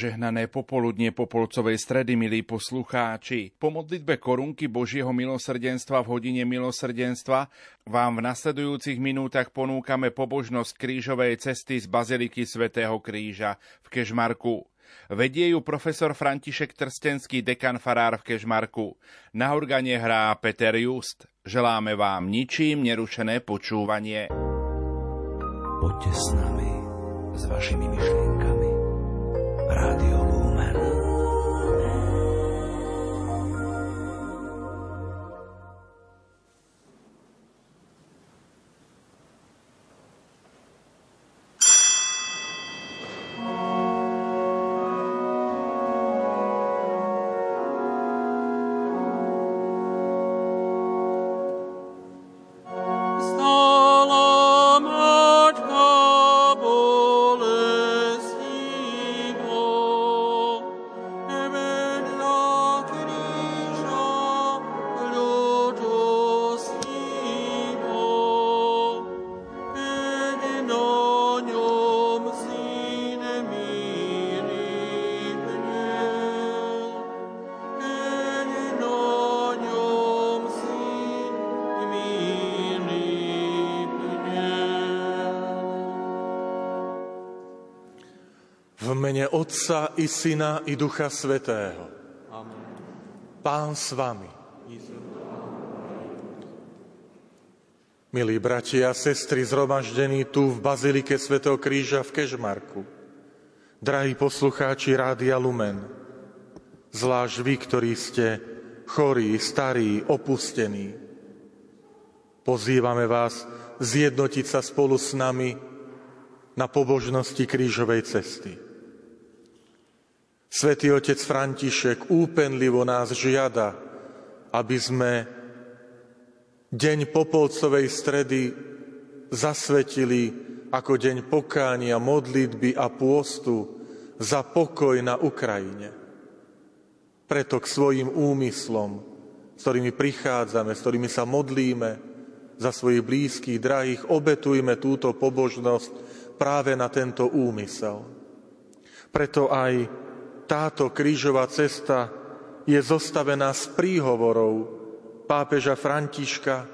Žehnané popoludnie popolcovej stredy, milí poslucháči. Po modlitbe korunky Božieho milosrdenstva v hodine milosrdenstva vám v nasledujúcich minútach ponúkame pobožnosť krížovej cesty z Baziliky svätého Kríža v Kežmarku. Vedie ju profesor František Trstenský, dekan farár v Kežmarku. Na organe hrá Peter Just. Želáme vám ničím nerušené počúvanie. Poďte s nami, s vašimi myšlienkami Radio Otca i Syna i Ducha Svetého. Pán s vami. Milí bratia a sestry zhromaždení tu v Bazilike Svetého Kríža v Kežmarku, drahí poslucháči Rádia Lumen, zvlášť vy, ktorí ste chorí, starí, opustení, pozývame vás zjednotiť sa spolu s nami na pobožnosti krížovej cesty. Svetý otec František úpenlivo nás žiada, aby sme deň Popolcovej stredy zasvetili ako deň pokánia, modlitby a pôstu za pokoj na Ukrajine. Preto k svojim úmyslom, s ktorými prichádzame, s ktorými sa modlíme za svojich blízkych, drahých, obetujme túto pobožnosť práve na tento úmysel. Preto aj táto krížová cesta je zostavená z príhovorov pápeža Františka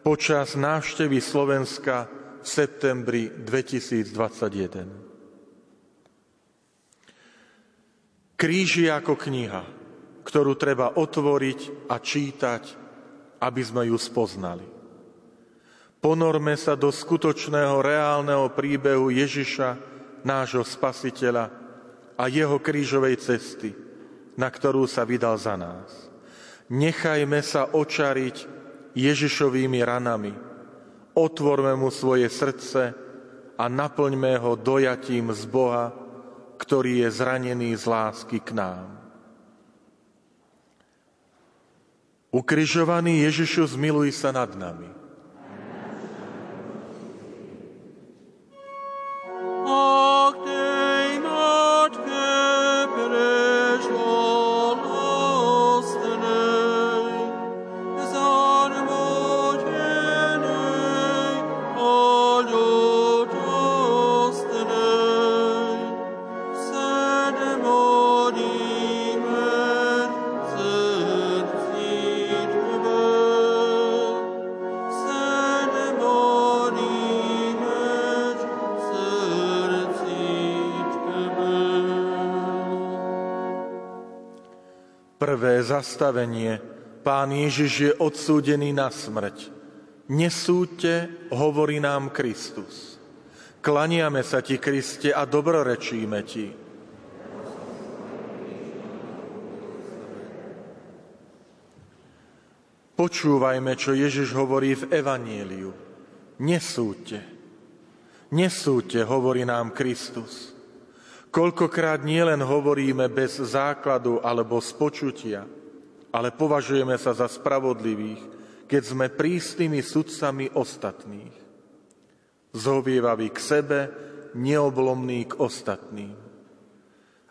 počas návštevy Slovenska v septembri 2021. Kríž je ako kniha, ktorú treba otvoriť a čítať, aby sme ju spoznali. Ponorme sa do skutočného reálneho príbehu Ježiša, nášho spasiteľa, a jeho krížovej cesty, na ktorú sa vydal za nás. Nechajme sa očariť Ježišovými ranami. Otvorme mu svoje srdce a naplňme ho dojatím z Boha, ktorý je zranený z lásky k nám. Ukrižovaný Ježišu, zmiluj sa nad nami. Zastavenie. Pán Ježiš je odsúdený na smrť. Nesúďte, hovorí nám Kristus. Klaniame sa ti, Kriste, a dobrorečíme ti. Počúvajme, čo Ježiš hovorí v Evanieliu. Nesúďte. Nesúďte, hovorí nám Kristus. Koľkokrát nielen hovoríme bez základu alebo z počutia, ale považujeme sa za spravodlivých, keď sme prísnymi sudcami ostatných. Zhovievaví k sebe, neoblomní k ostatným.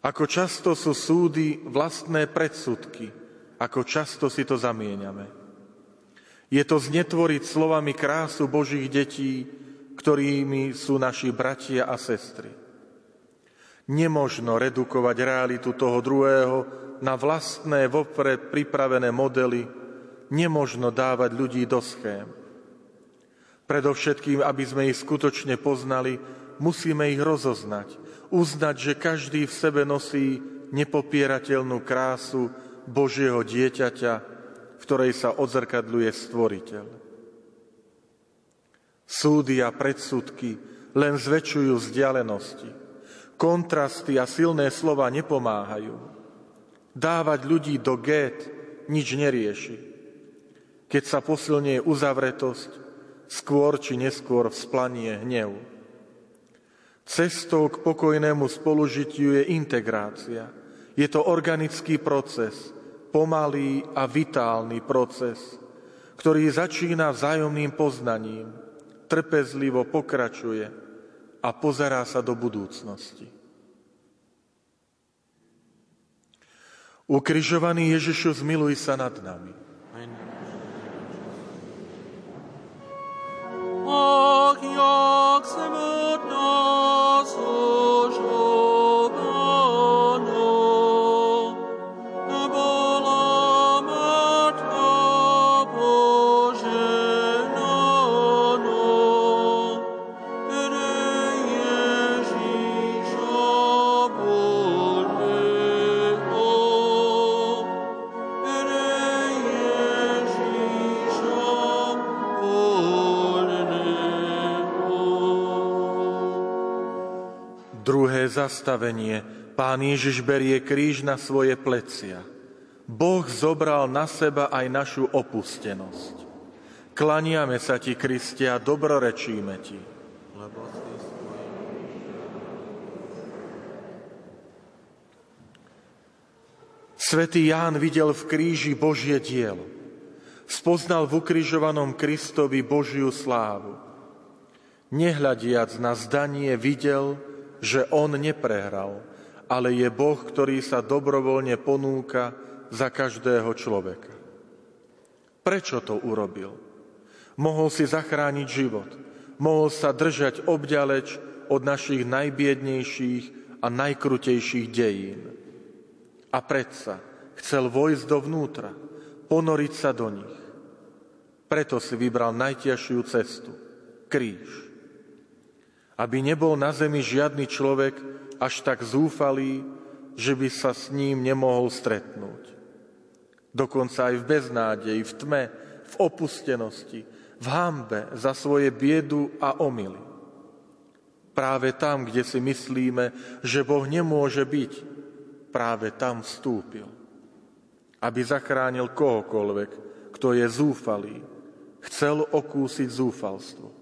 Ako často sú súdy vlastné predsudky, ako často si to zamieňame. Je to znetvoriť slovami krásu Božích detí, ktorými sú naši bratia a sestry. Nemožno redukovať realitu toho druhého na vlastné vopred pripravené modely, nemožno dávať ľudí do schém. Predovšetkým, aby sme ich skutočne poznali, musíme ich rozoznať, uznať, že každý v sebe nosí nepopierateľnú krásu Božieho dieťaťa, v ktorej sa odzrkadľuje stvoriteľ. Súdy a predsudky len zväčšujú vzdialenosti. Kontrasty a silné slova nepomáhajú. Dávať ľudí do gét nič nerieši. Keď sa posilnie uzavretosť, skôr či neskôr vzplanie hnev. Cestou k pokojnému spolužitiu je integrácia. Je to organický proces, pomalý a vitálny proces, ktorý začína vzájomným poznaním, trpezlivo pokračuje a pozerá sa do budúcnosti. Ukrižovaný Ježišu, zmiluj sa nad nami. Ach, zastavenie. Pán Ježiš berie kríž na svoje plecia. Boh zobral na seba aj našu opustenosť. Klaniame sa ti, Kristia, dobrorečíme ti. Lebo Svetý Ján videl v kríži Božie dielo. Spoznal v ukrižovanom Kristovi Božiu slávu. Nehľadiac na zdanie videl, že on neprehral, ale je Boh, ktorý sa dobrovoľne ponúka za každého človeka. Prečo to urobil? Mohol si zachrániť život, mohol sa držať obďaleč od našich najbiednejších a najkrutejších dejín. A predsa chcel vojsť dovnútra, ponoriť sa do nich. Preto si vybral najťažšiu cestu, kríž aby nebol na zemi žiadny človek až tak zúfalý, že by sa s ním nemohol stretnúť. Dokonca aj v beznádeji, v tme, v opustenosti, v hambe za svoje biedu a omily. Práve tam, kde si myslíme, že Boh nemôže byť, práve tam vstúpil. Aby zachránil kohokoľvek, kto je zúfalý, chcel okúsiť zúfalstvo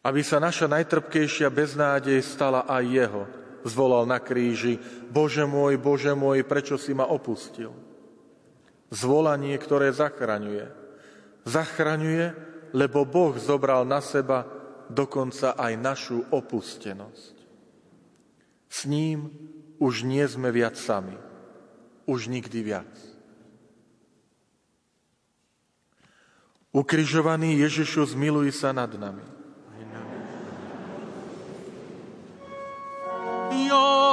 aby sa naša najtrpkejšia beznádej stala aj jeho. Zvolal na kríži, Bože môj, Bože môj, prečo si ma opustil? Zvolanie, ktoré zachraňuje. Zachraňuje, lebo Boh zobral na seba dokonca aj našu opustenosť. S ním už nie sme viac sami. Už nikdy viac. Ukrižovaný Ježišu, zmiluj sa nad nami. Señor.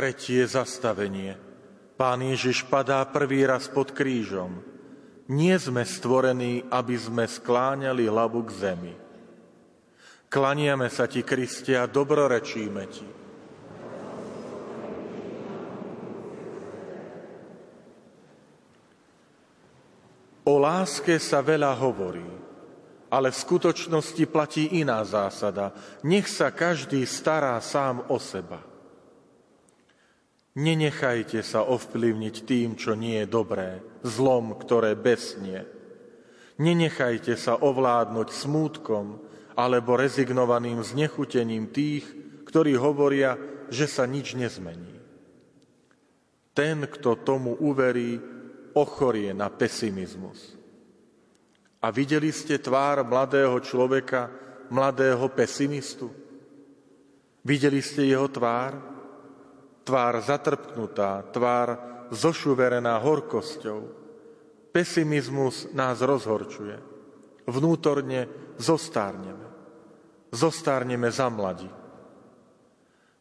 Tretie zastavenie. Pán Ježiš padá prvý raz pod krížom. Nie sme stvorení, aby sme skláňali hlavu k zemi. Klaniame sa ti, Kriste, a dobrorečíme ti. O láske sa veľa hovorí, ale v skutočnosti platí iná zásada. Nech sa každý stará sám o seba. Nenechajte sa ovplyvniť tým, čo nie je dobré, zlom, ktoré besnie. Nenechajte sa ovládnuť smútkom alebo rezignovaným znechutením tých, ktorí hovoria, že sa nič nezmení. Ten, kto tomu uverí, ochorie na pesimizmus. A videli ste tvár mladého človeka, mladého pesimistu? Videli ste jeho tvár? Tvár zatrpknutá, tvár zošuverená horkosťou. Pesimizmus nás rozhorčuje. Vnútorne zostárneme. Zostárneme za mladí.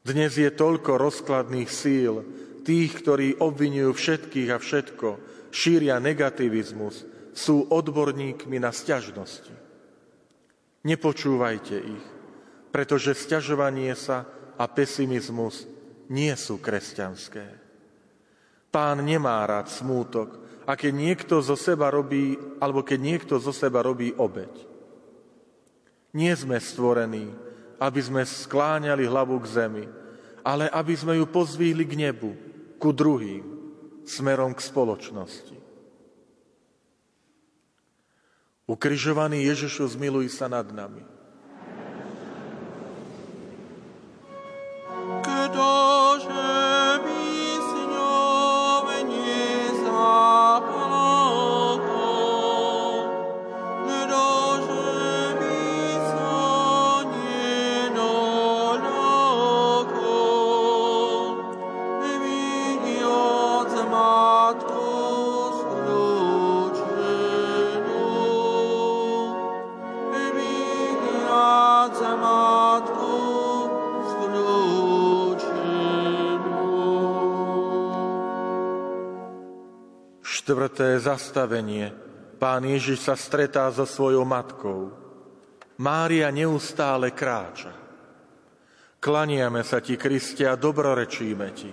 Dnes je toľko rozkladných síl, tých, ktorí obvinujú všetkých a všetko, šíria negativizmus, sú odborníkmi na sťažnosti. Nepočúvajte ich, pretože sťažovanie sa a pesimizmus nie sú kresťanské. Pán nemá rád smútok, a keď niekto zo seba robí, alebo keď niekto zo seba robí obeď. Nie sme stvorení, aby sme skláňali hlavu k zemi, ale aby sme ju pozvíhli k nebu, ku druhým, smerom k spoločnosti. Ukrižovaný Ježišu, zmiluj sa nad nami. Štvrté zastavenie. Pán Ježiš sa stretá so svojou matkou. Mária neustále kráča. Klaniame sa ti, Kriste, a dobrorečíme ti.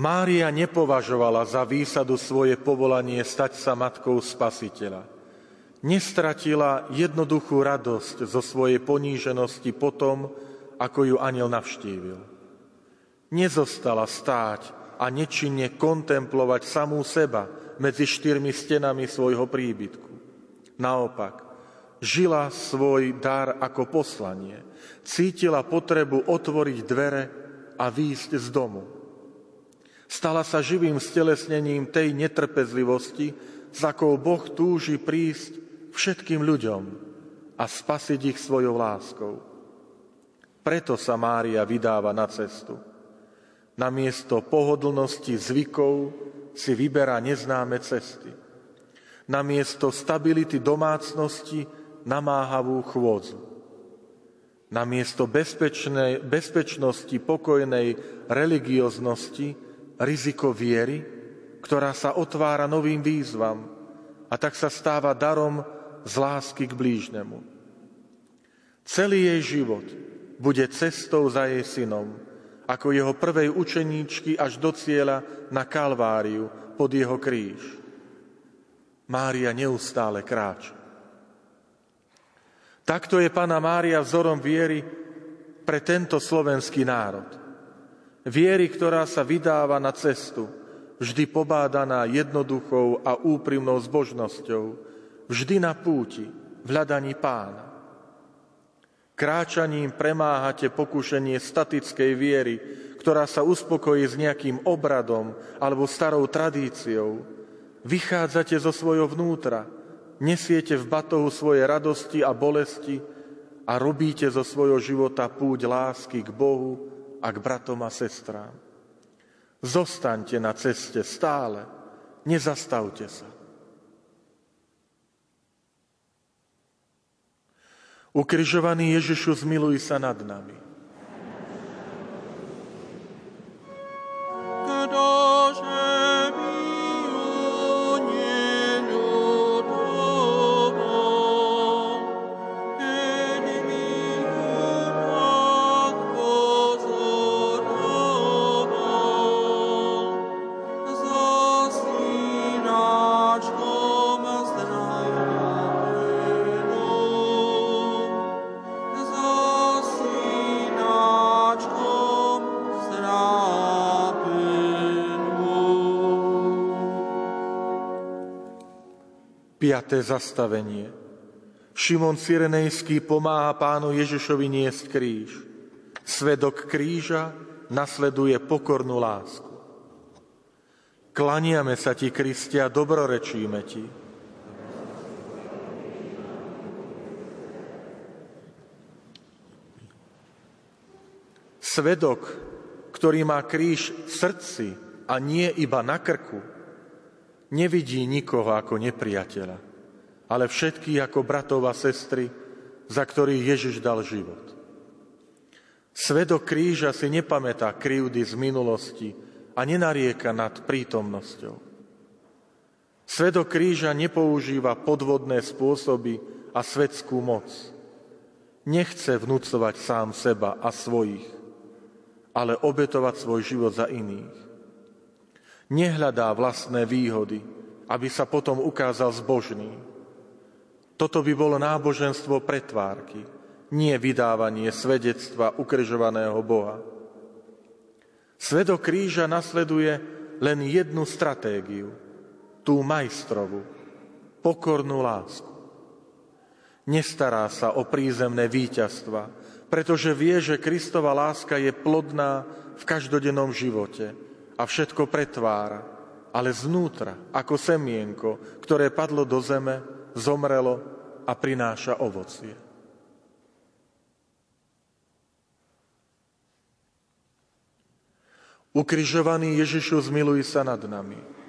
Mária nepovažovala za výsadu svoje povolanie stať sa matkou spasiteľa nestratila jednoduchú radosť zo svojej poníženosti potom, ako ju aniel navštívil. Nezostala stáť a nečinne kontemplovať samú seba medzi štyrmi stenami svojho príbytku. Naopak, žila svoj dar ako poslanie. Cítila potrebu otvoriť dvere a výjsť z domu. Stala sa živým stelesnením tej netrpezlivosti, s akou Boh túži prísť všetkým ľuďom a spasiť ich svojou láskou. Preto sa Mária vydáva na cestu. Namiesto pohodlnosti zvykov si vyberá neznáme cesty. Namiesto stability domácnosti namáhavú chôdzu. Namiesto bezpečnej, bezpečnosti, pokojnej religioznosti riziko viery, ktorá sa otvára novým výzvam a tak sa stáva darom z lásky k blížnemu. Celý jej život bude cestou za jej synom, ako jeho prvej učeníčky až do cieľa na Kalváriu pod jeho kríž. Mária neustále kráča. Takto je Pana Mária vzorom viery pre tento slovenský národ. Viery, ktorá sa vydáva na cestu, vždy pobádaná jednoduchou a úprimnou zbožnosťou, vždy na púti, v hľadaní pána. Kráčaním premáhate pokušenie statickej viery, ktorá sa uspokojí s nejakým obradom alebo starou tradíciou. Vychádzate zo svojho vnútra, nesiete v batohu svoje radosti a bolesti a robíte zo svojho života púť lásky k Bohu a k bratom a sestrám. Zostaňte na ceste stále, nezastavte sa. Ukrižovaný Ježišu, zmiluj sa nad nami. Kdože Piaté zastavenie. Šimon Cyrenejský pomáha pánu Ježišovi niesť kríž. Svedok kríža nasleduje pokornú lásku. Klaniame sa ti, Kristia, dobrorečíme ti. Svedok, ktorý má kríž v srdci a nie iba na krku, nevidí nikoho ako nepriateľa, ale všetkých ako bratov a sestry, za ktorých Ježiš dal život. Svedok kríža si nepamätá krivdy z minulosti a nenarieka nad prítomnosťou. Svedok kríža nepoužíva podvodné spôsoby a svetskú moc. Nechce vnúcovať sám seba a svojich, ale obetovať svoj život za iných nehľadá vlastné výhody, aby sa potom ukázal zbožný. Toto by bolo náboženstvo pretvárky, nie vydávanie svedectva ukrižovaného Boha. Svedok kríža nasleduje len jednu stratégiu, tú majstrovu, pokornú lásku. Nestará sa o prízemné víťazstva, pretože vie, že Kristova láska je plodná v každodennom živote – a všetko pretvára, ale znútra, ako semienko, ktoré padlo do zeme, zomrelo a prináša ovocie. Ukrižovaný Ježišu, zmiluj sa nad nami.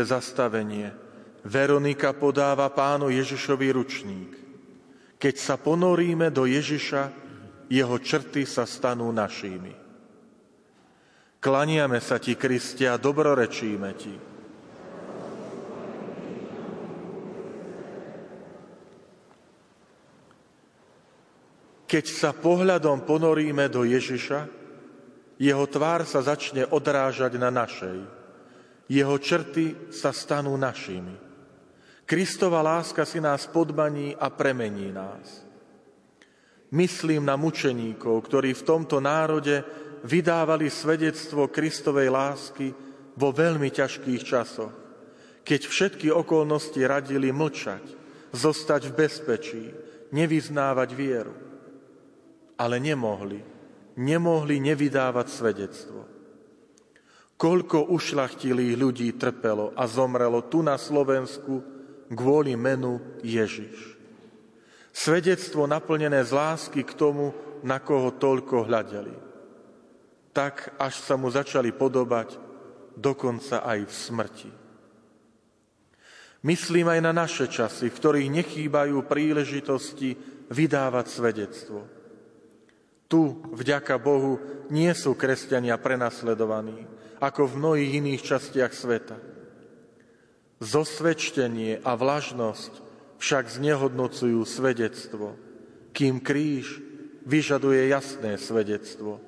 Šiesté zastavenie. Veronika podáva pánu Ježišovi ručník. Keď sa ponoríme do Ježiša, jeho črty sa stanú našimi. Klaniame sa ti, Kristia, dobrorečíme ti. Keď sa pohľadom ponoríme do Ježiša, jeho tvár sa začne odrážať na našej jeho črty sa stanú našimi. Kristova láska si nás podmaní a premení nás. Myslím na mučeníkov, ktorí v tomto národe vydávali svedectvo Kristovej lásky vo veľmi ťažkých časoch, keď všetky okolnosti radili mlčať, zostať v bezpečí, nevyznávať vieru. Ale nemohli, nemohli nevydávať svedectvo. Koľko ušlachtilých ľudí trpelo a zomrelo tu na Slovensku kvôli menu Ježiš. Svedectvo naplnené z lásky k tomu, na koho toľko hľadeli. Tak, až sa mu začali podobať, dokonca aj v smrti. Myslím aj na naše časy, v ktorých nechýbajú príležitosti vydávať svedectvo. Tu, vďaka Bohu, nie sú kresťania prenasledovaní, ako v mnohých iných častiach sveta. Zosvedčenie a vlažnosť však znehodnocujú svedectvo, kým kríž vyžaduje jasné svedectvo,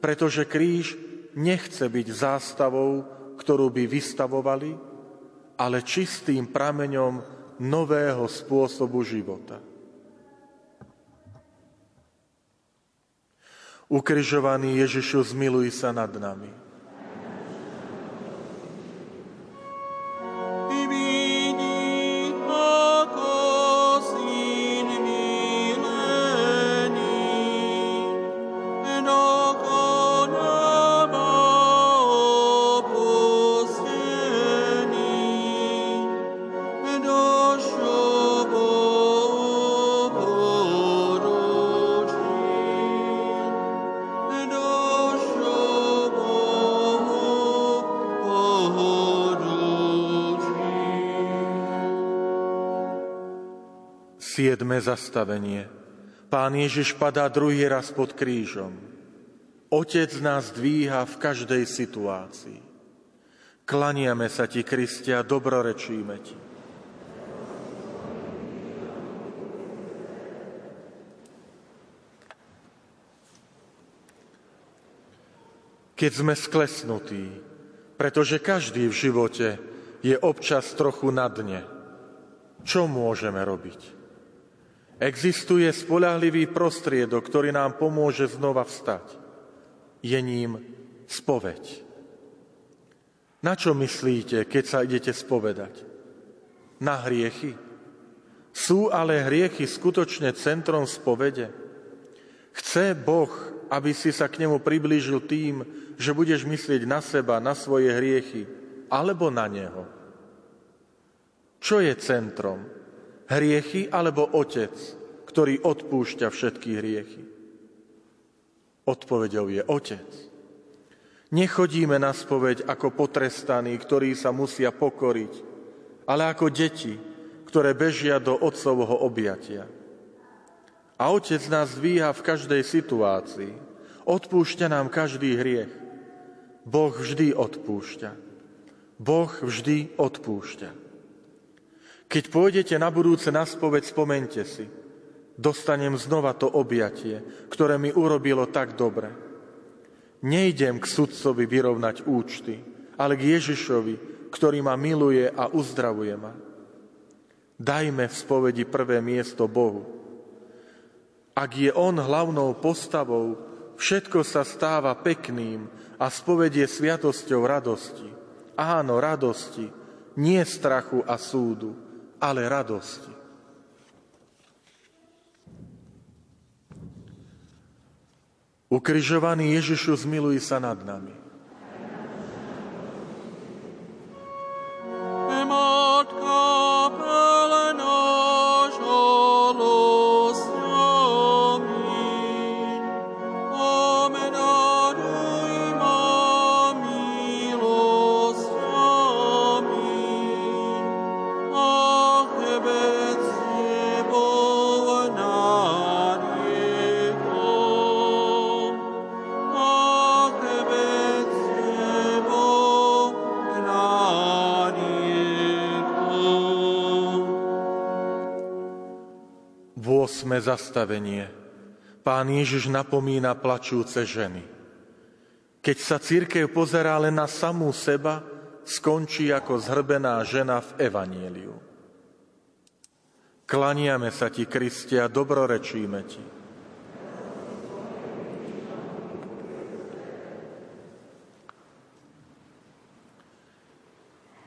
pretože kríž nechce byť zástavou, ktorú by vystavovali, ale čistým prameňom nového spôsobu života. Ukrižovaný Ježišu, zmiluj sa nad nami. Siedme zastavenie. Pán Ježiš padá druhý raz pod krížom. Otec nás dvíha v každej situácii. Klaniame sa ti, Kristia, dobrorečíme ti. Keď sme sklesnutí, pretože každý v živote je občas trochu na dne, čo môžeme robiť? Existuje spolahlivý prostriedok, ktorý nám pomôže znova vstať. Je ním spoveď. Na čo myslíte, keď sa idete spovedať? Na hriechy? Sú ale hriechy skutočne centrom spovede? Chce Boh, aby si sa k nemu priblížil tým, že budeš myslieť na seba, na svoje hriechy, alebo na Neho? Čo je centrom? Hriechy alebo Otec, ktorý odpúšťa všetky hriechy? Odpovedou je Otec. Nechodíme na spoveď ako potrestaní, ktorí sa musia pokoriť, ale ako deti, ktoré bežia do Otcovho objatia. A Otec nás dvíha v každej situácii. Odpúšťa nám každý hriech. Boh vždy odpúšťa. Boh vždy odpúšťa. Keď pôjdete na budúce na spoveď, spomente si. Dostanem znova to objatie, ktoré mi urobilo tak dobre. Nejdem k sudcovi vyrovnať účty, ale k Ježišovi, ktorý ma miluje a uzdravuje ma. Dajme v spovedi prvé miesto Bohu. Ak je On hlavnou postavou, všetko sa stáva pekným a spovedie sviatosťou radosti. Áno, radosti, nie strachu a súdu ale radosti. Ukrižovaný Ježišu, zmiluj sa nad nami. Zastavenie. Pán Ježiš napomína plačúce ženy. Keď sa církev pozerá len na samú seba, skončí ako zhrbená žena v Evanieliu. Klaniame sa ti, Kristia, dobrorečíme ti.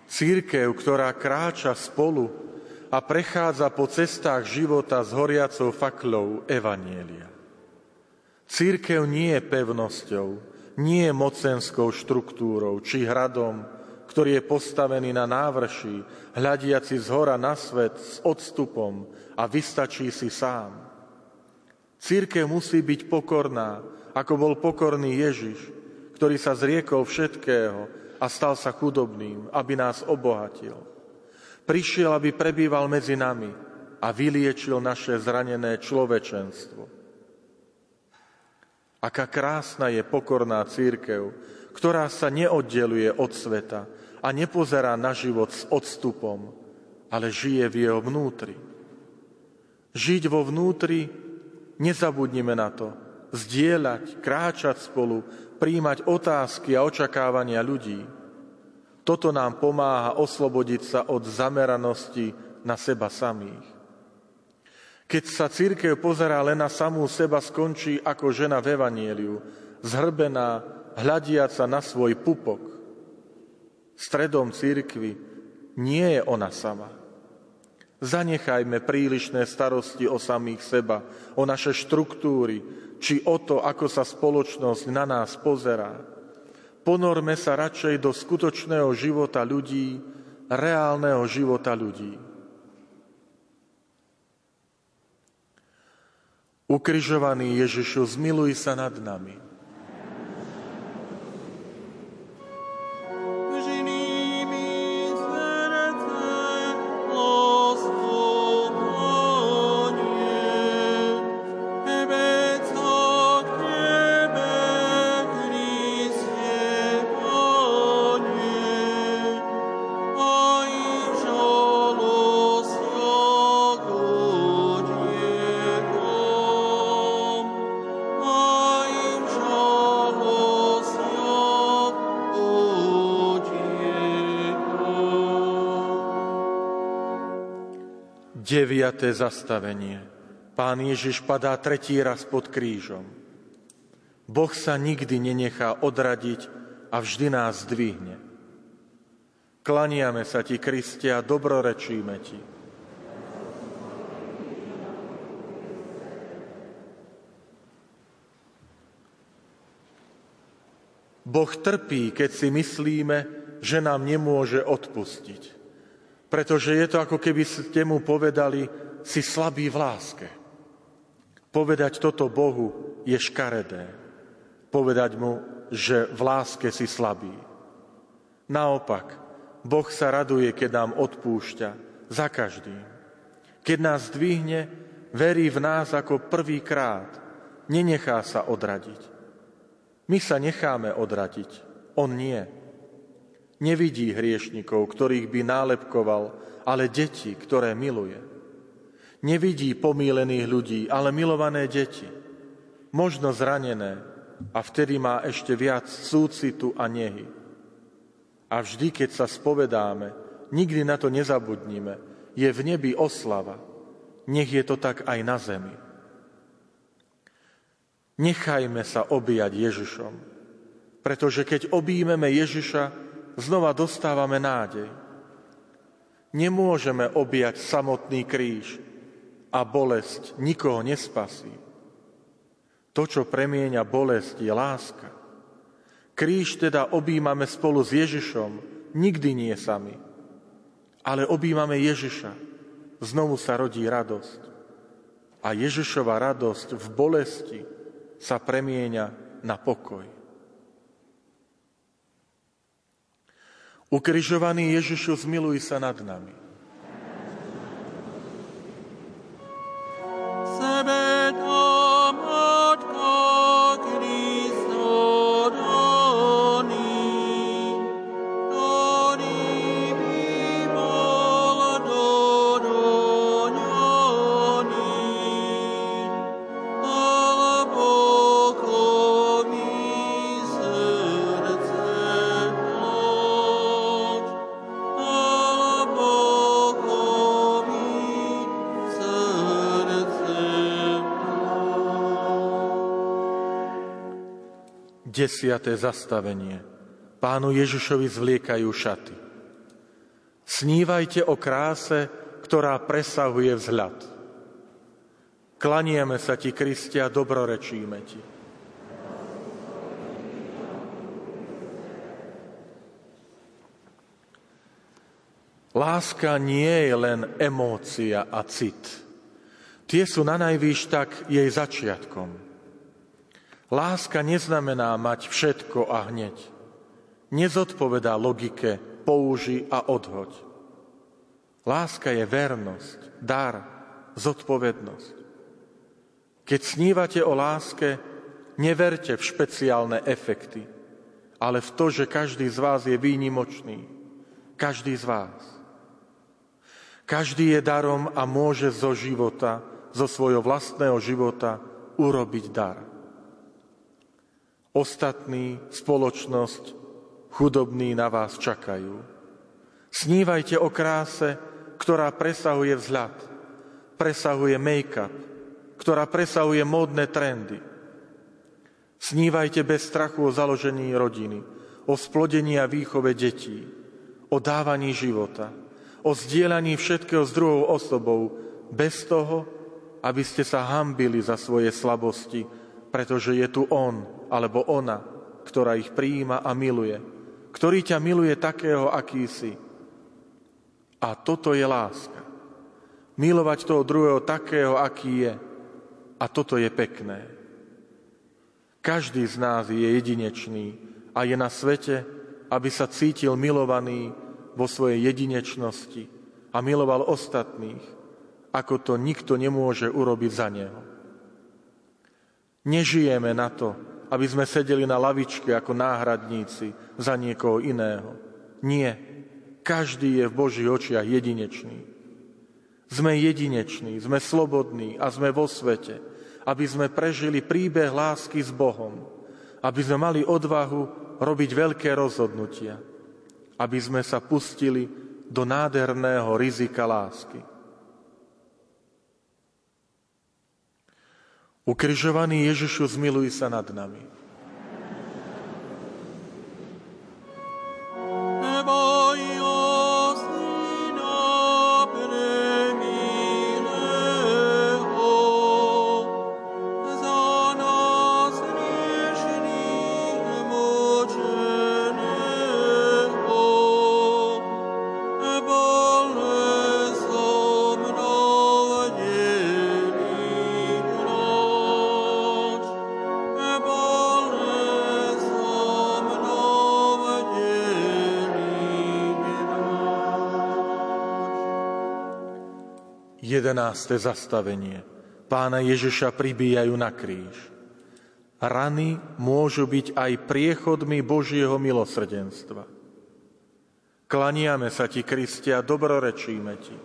Církev, ktorá kráča spolu a prechádza po cestách života s horiacou faklou Evanielia. Církev nie je pevnosťou, nie je mocenskou štruktúrou či hradom, ktorý je postavený na návrši, hľadiaci z hora na svet s odstupom a vystačí si sám. Církev musí byť pokorná, ako bol pokorný Ježiš, ktorý sa zriekol všetkého a stal sa chudobným, aby nás obohatil. Prišiel, aby prebýval medzi nami a vyliečil naše zranené človečenstvo. Aká krásna je pokorná církev, ktorá sa neoddeluje od sveta a nepozerá na život s odstupom, ale žije v jeho vnútri. Žiť vo vnútri, nezabudnime na to, zdieľať, kráčať spolu, príjmať otázky a očakávania ľudí – toto nám pomáha oslobodiť sa od zameranosti na seba samých. Keď sa církev pozerá len na samú seba, skončí ako žena v Evanieliu, zhrbená, hľadiaca na svoj pupok. Stredom církvy nie je ona sama. Zanechajme prílišné starosti o samých seba, o naše štruktúry, či o to, ako sa spoločnosť na nás pozerá ponorme sa radšej do skutočného života ľudí, reálneho života ľudí. Ukrižovaný Ježišu, zmiluj sa nad nami. Deviaté zastavenie. Pán Ježiš padá tretí raz pod krížom. Boh sa nikdy nenechá odradiť a vždy nás zdvihne. Klaniame sa ti, Kriste, a dobrorečíme ti. Boh trpí, keď si myslíme, že nám nemôže odpustiť. Pretože je to ako keby ste mu povedali, si slabý v láske. Povedať toto Bohu je škaredé. Povedať mu, že v láske si slabý. Naopak, Boh sa raduje, keď nám odpúšťa za každým. Keď nás zdvihne, verí v nás ako prvýkrát. Nenechá sa odradiť. My sa necháme odratiť, on nie. Nevidí hriešnikov, ktorých by nálepkoval, ale deti, ktoré miluje. Nevidí pomílených ľudí, ale milované deti. Možno zranené a vtedy má ešte viac súcitu a nehy. A vždy, keď sa spovedáme, nikdy na to nezabudnime, je v nebi oslava. Nech je to tak aj na zemi. Nechajme sa obíjať Ježišom, pretože keď objímeme Ježiša, znova dostávame nádej. Nemôžeme objať samotný kríž a bolesť nikoho nespasí. To, čo premieňa bolesť, je láska. Kríž teda objímame spolu s Ježišom, nikdy nie sami. Ale objímame Ježiša. Znovu sa rodí radosť. A Ježišova radosť v bolesti, sa premieňa na pokoj. Ukrižovaný Ježišu, zmiluj sa nad nami. Desiaté zastavenie. Pánu Ježišovi zvliekajú šaty. Snívajte o kráse, ktorá presahuje vzhľad. Klanieme sa ti, Kristia, dobrorečíme ti. Láska nie je len emócia a cit. Tie sú na najvýš tak jej začiatkom. Láska neznamená mať všetko a hneď. Nezodpovedá logike použi a odhoď. Láska je vernosť, dar, zodpovednosť. Keď snívate o láske, neverte v špeciálne efekty, ale v to, že každý z vás je výnimočný. Každý z vás. Každý je darom a môže zo života, zo svojho vlastného života urobiť dar ostatní, spoločnosť, chudobní na vás čakajú. Snívajte o kráse, ktorá presahuje vzhľad, presahuje make-up, ktorá presahuje módne trendy. Snívajte bez strachu o založení rodiny, o splodení a výchove detí, o dávaní života, o zdieľaní všetkého s druhou osobou, bez toho, aby ste sa hambili za svoje slabosti, pretože je tu On alebo ona, ktorá ich prijíma a miluje, ktorý ťa miluje takého, aký si. A toto je láska. Milovať toho druhého takého, aký je. A toto je pekné. Každý z nás je jedinečný a je na svete, aby sa cítil milovaný vo svojej jedinečnosti a miloval ostatných, ako to nikto nemôže urobiť za neho. Nežijeme na to, aby sme sedeli na lavičke ako náhradníci za niekoho iného. Nie. Každý je v Božích očiach jedinečný. Sme jedineční, sme slobodní a sme vo svete, aby sme prežili príbeh lásky s Bohom, aby sme mali odvahu robiť veľké rozhodnutia, aby sme sa pustili do nádherného rizika lásky. Ukrižovaný Ježišu, zmiluj sa nad nami. Jedenácté zastavenie. Pána Ježiša pribíjajú na kríž. Rany môžu byť aj priechodmi Božieho milosrdenstva. Klaniame sa ti, Kristia, dobrorečíme ti.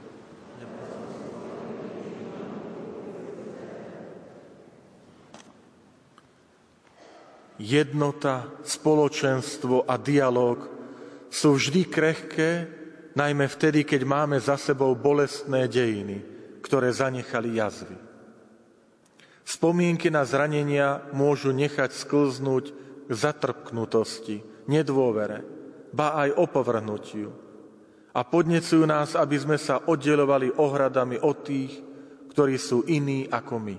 Jednota, spoločenstvo a dialog sú vždy krehké, najmä vtedy, keď máme za sebou bolestné dejiny ktoré zanechali jazvy. Spomienky na zranenia môžu nechať sklznúť k zatrpknutosti, nedôvere, ba aj opovrhnutiu. A podnecujú nás, aby sme sa oddelovali ohradami od tých, ktorí sú iní ako my.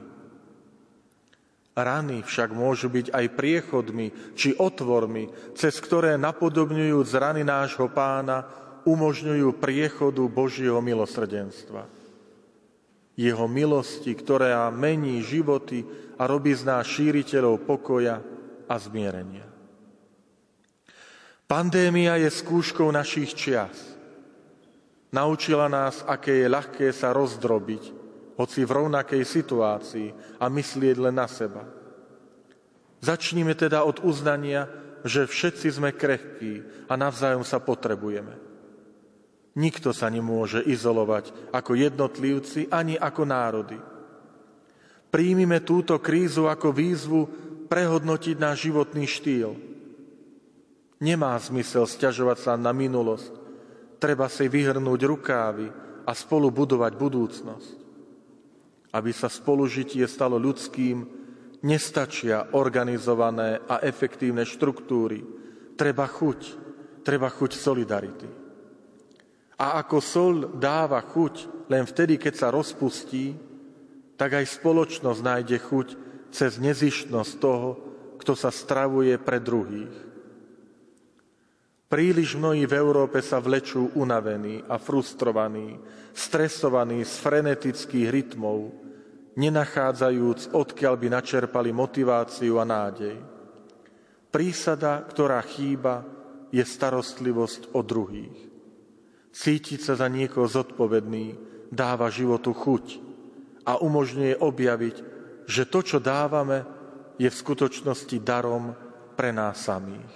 Rany však môžu byť aj priechodmi či otvormi, cez ktoré napodobňujú z rany nášho pána umožňujú priechodu Božieho milosrdenstva jeho milosti, ktorá mení životy a robí z nás šíriteľov pokoja a zmierenia. Pandémia je skúškou našich čias. Naučila nás, aké je ľahké sa rozdrobiť, hoci v rovnakej situácii a myslieť len na seba. Začníme teda od uznania, že všetci sme krehkí a navzájom sa potrebujeme. Nikto sa nemôže izolovať ako jednotlivci ani ako národy. Príjmime túto krízu ako výzvu prehodnotiť náš životný štýl. Nemá zmysel stiažovať sa na minulosť. Treba si vyhrnúť rukávy a spolu budovať budúcnosť. Aby sa spolužitie stalo ľudským, nestačia organizované a efektívne štruktúry. Treba chuť, treba chuť solidarity. A ako sol dáva chuť len vtedy, keď sa rozpustí, tak aj spoločnosť nájde chuť cez nezištnosť toho, kto sa stravuje pre druhých. Príliš mnohí v Európe sa vlečú unavení a frustrovaní, stresovaní z frenetických rytmov, nenachádzajúc, odkiaľ by načerpali motiváciu a nádej. Prísada, ktorá chýba, je starostlivosť o druhých. Cítiť sa za niekoho zodpovedný dáva životu chuť a umožňuje objaviť, že to, čo dávame, je v skutočnosti darom pre nás samých.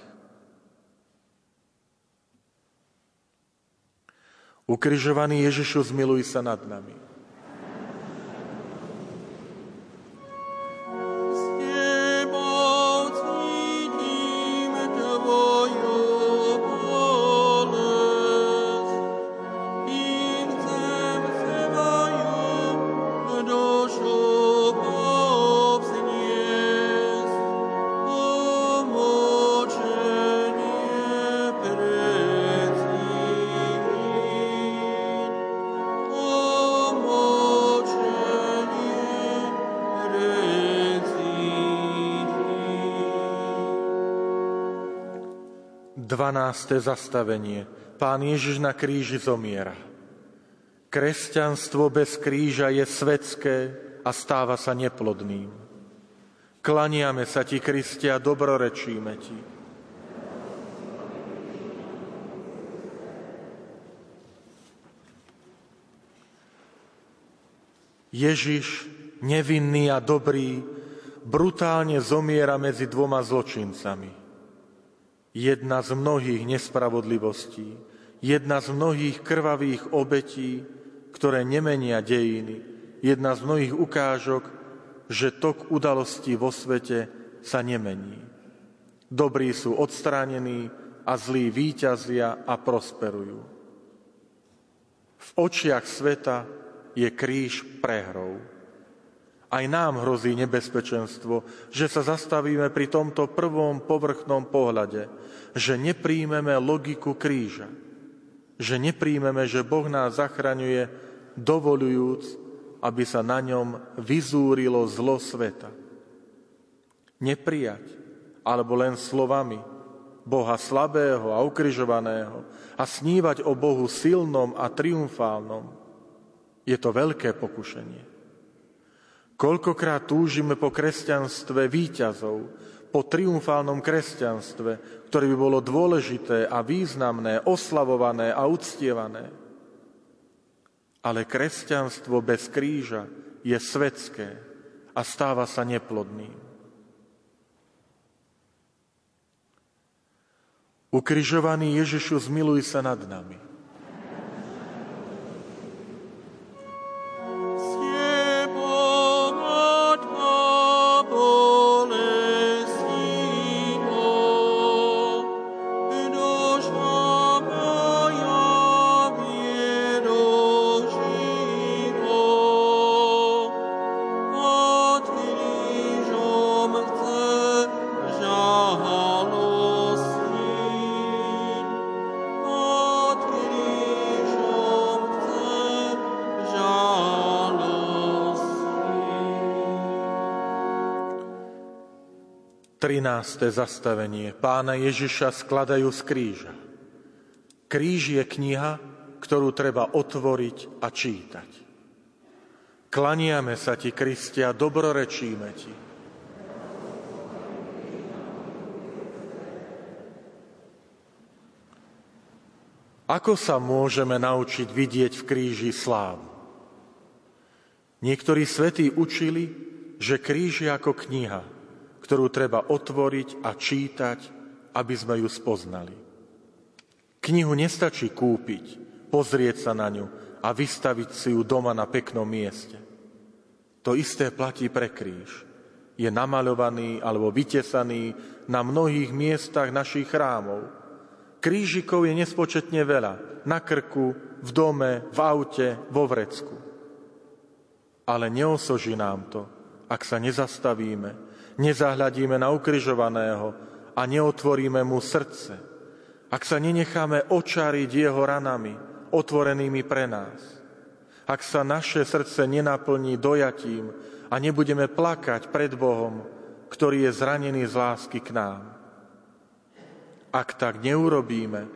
Ukrižovaný Ježišu, zmiluj sa nad nami. Dvanácté zastavenie. Pán Ježiš na kríži zomiera. Kresťanstvo bez kríža je svetské a stáva sa neplodným. Klaniame sa ti, Kristia, dobrorečíme ti. Ježiš, nevinný a dobrý, brutálne zomiera medzi dvoma zločincami jedna z mnohých nespravodlivostí, jedna z mnohých krvavých obetí, ktoré nemenia dejiny, jedna z mnohých ukážok, že tok udalostí vo svete sa nemení. Dobrí sú odstránení a zlí výťazia a prosperujú. V očiach sveta je kríž prehrou. Aj nám hrozí nebezpečenstvo, že sa zastavíme pri tomto prvom povrchnom pohľade, že nepríjmeme logiku kríža, že nepríjmeme, že Boh nás zachraňuje, dovolujúc, aby sa na ňom vyzúrilo zlo sveta. Neprijať, alebo len slovami Boha slabého a ukrižovaného a snívať o Bohu silnom a triumfálnom, je to veľké pokušenie. Koľkokrát túžime po kresťanstve výťazov, po triumfálnom kresťanstve, ktoré by bolo dôležité a významné, oslavované a uctievané. Ale kresťanstvo bez kríža je svetské a stáva sa neplodným. Ukrižovaný Ježišu, zmiluj sa nad nami. Zastavenie. Pána Ježiša skladajú z kríža. Kríž je kniha, ktorú treba otvoriť a čítať. Klaniame sa ti, Kristia, dobrorečíme ti. Ako sa môžeme naučiť vidieť v kríži slávu? Niektorí svetí učili, že kríž je ako kniha – ktorú treba otvoriť a čítať, aby sme ju spoznali. Knihu nestačí kúpiť, pozrieť sa na ňu a vystaviť si ju doma na peknom mieste. To isté platí pre kríž. Je namaľovaný alebo vytesaný na mnohých miestach našich chrámov. Krížikov je nespočetne veľa. Na krku, v dome, v aute, vo vrecku. Ale neosoží nám to, ak sa nezastavíme nezahľadíme na ukrižovaného a neotvoríme mu srdce, ak sa nenecháme očariť jeho ranami, otvorenými pre nás, ak sa naše srdce nenaplní dojatím a nebudeme plakať pred Bohom, ktorý je zranený z lásky k nám. Ak tak neurobíme,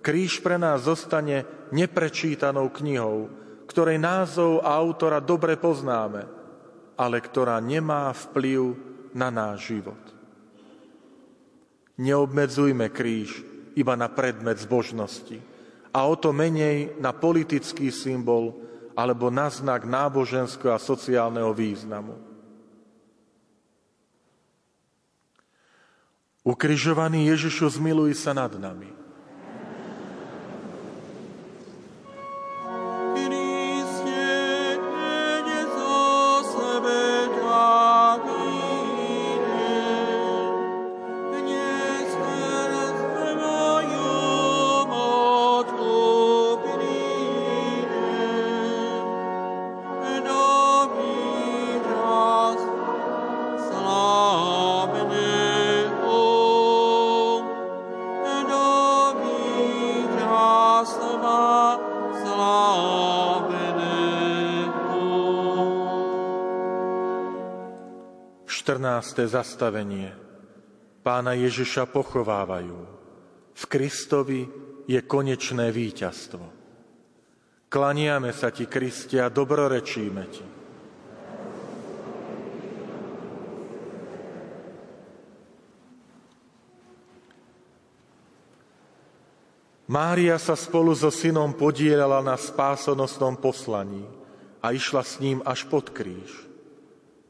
kríž pre nás zostane neprečítanou knihou, ktorej názov a autora dobre poznáme, ale ktorá nemá vplyv na náš život. Neobmedzujme kríž iba na predmet zbožnosti a o to menej na politický symbol alebo na znak náboženského a sociálneho významu. Ukrižovaný Ježišu, zmiluj sa nad nami. Zastavenie. Pána Ježiša pochovávajú. V Kristovi je konečné víťazstvo. Klaniame sa ti, Kristia, dobrorečíme ti. Mária sa spolu so synom podielala na spásonosnom poslaní a išla s ním až pod kríž.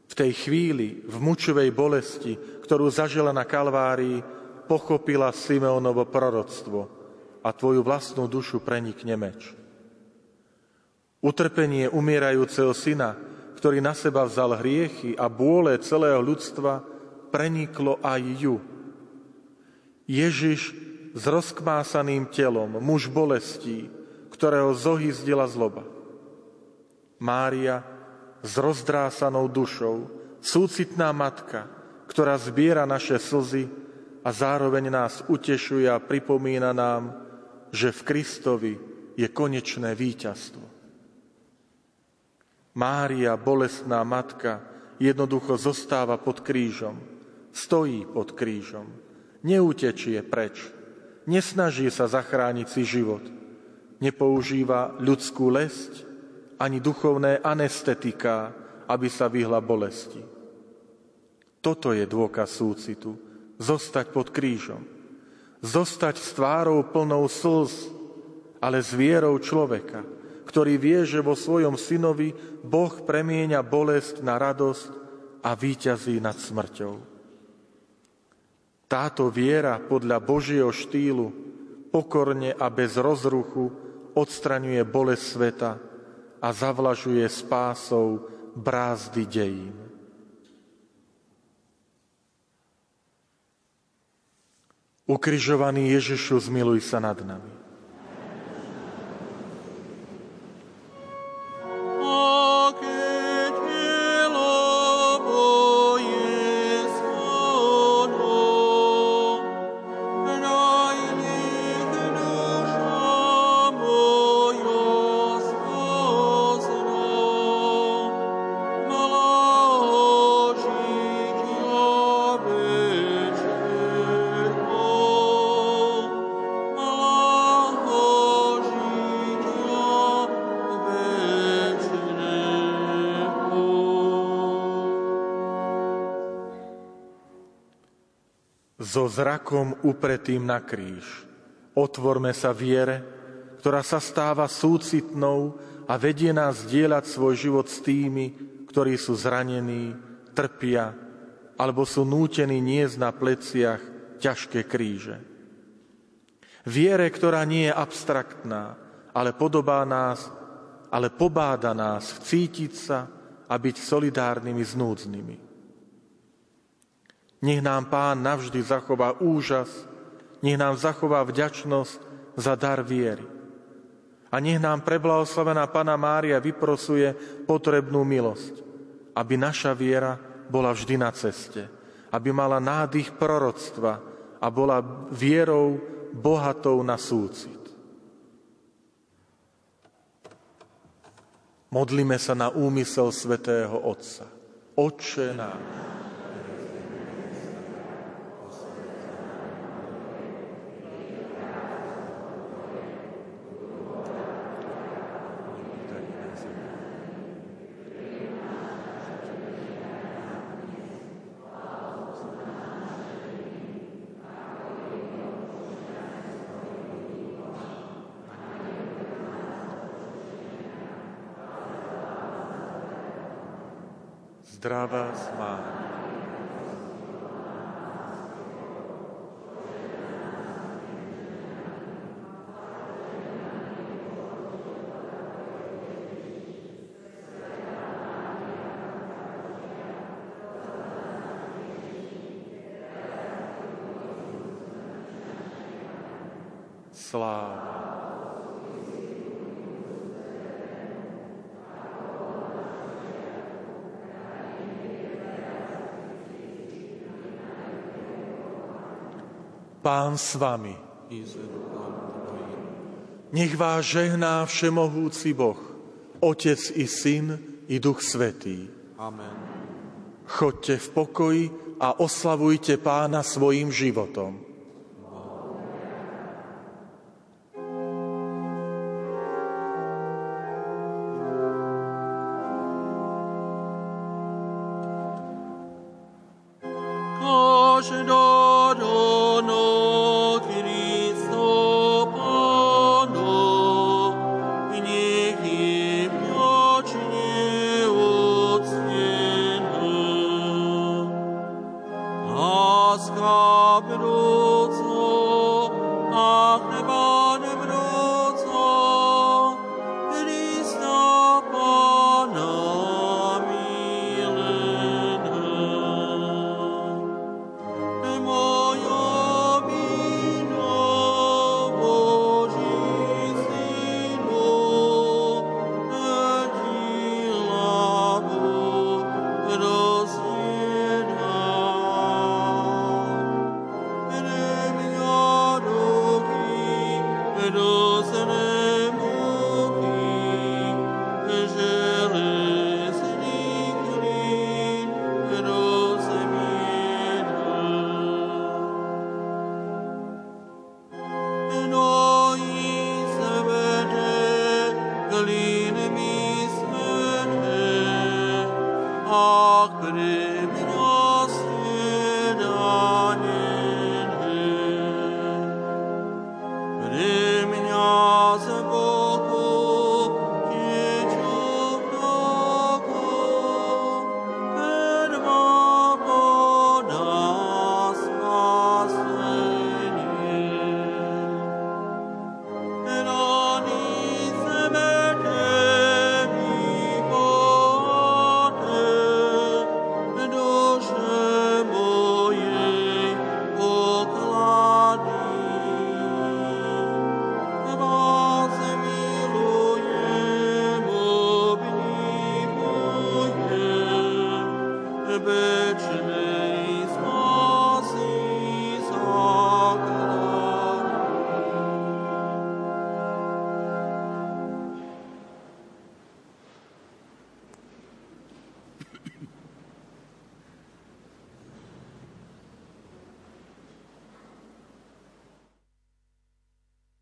V tej chvíli, v mučovej bolesti, ktorú zažila na Kalvárii, pochopila Simeonovo proroctvo a tvoju vlastnú dušu prenikne meč. Utrpenie umierajúceho syna, ktorý na seba vzal hriechy a bôle celého ľudstva, preniklo aj ju. Ježiš s rozkmásaným telom, muž bolestí, ktorého zohyzdila zloba. Mária s rozdrásanou dušou, súcitná matka, ktorá zbiera naše slzy a zároveň nás utešuje a pripomína nám, že v Kristovi je konečné víťazstvo. Mária, bolestná matka, jednoducho zostáva pod krížom, stojí pod krížom, neutečie preč, nesnaží sa zachrániť si život, nepoužíva ľudskú lesť, ani duchovné anestetika, aby sa vyhla bolesti. Toto je dôkaz súcitu. Zostať pod krížom. Zostať s tvárou plnou slz, ale s vierou človeka, ktorý vie, že vo svojom synovi Boh premieňa bolesť na radosť a víťazí nad smrťou. Táto viera podľa Božieho štýlu pokorne a bez rozruchu odstraňuje bolesť sveta a zavlažuje spásou brázdy dejín. Ukrižovaný Ježišu, zmiluj sa nad nami. So zrakom upretým na kríž. Otvorme sa viere, ktorá sa stáva súcitnou a vedie nás dielať svoj život s tými, ktorí sú zranení, trpia alebo sú nútení niesť na pleciach ťažké kríže. Viere, ktorá nie je abstraktná, ale podobá nás, ale pobáda nás vcítiť sa a byť solidárnymi s núdznymi. Nech nám Pán navždy zachová úžas, nech nám zachová vďačnosť za dar viery. A nech nám preblahoslavená Pana Mária vyprosuje potrebnú milosť, aby naša viera bola vždy na ceste, aby mala nádych proroctva a bola vierou bohatou na súcit. Modlíme sa na úmysel svätého Otca. Otče náš, Pán s vami. Nech vás žehná všemohúci Boh, Otec i Syn i Duch Svetý. Amen. Chodte v pokoji a oslavujte Pána svojim životom.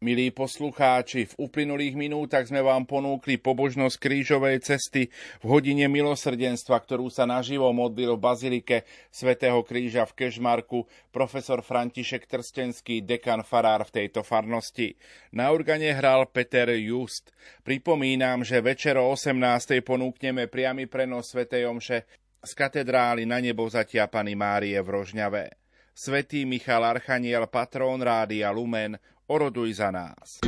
Milí poslucháči, v uplynulých minútach sme vám ponúkli pobožnosť krížovej cesty v hodine milosrdenstva, ktorú sa naživo modlil v Bazilike svätého Kríža v Kežmarku profesor František Trstenský, dekan farár v tejto farnosti. Na organe hral Peter Just. Pripomínam, že večer o 18. ponúkneme priamy prenos svätej Omše z katedrály na nebo zatia Pany Márie v Rožňave. Svetý Michal Archaniel, patrón Rádia Lumen, oroduj za nás.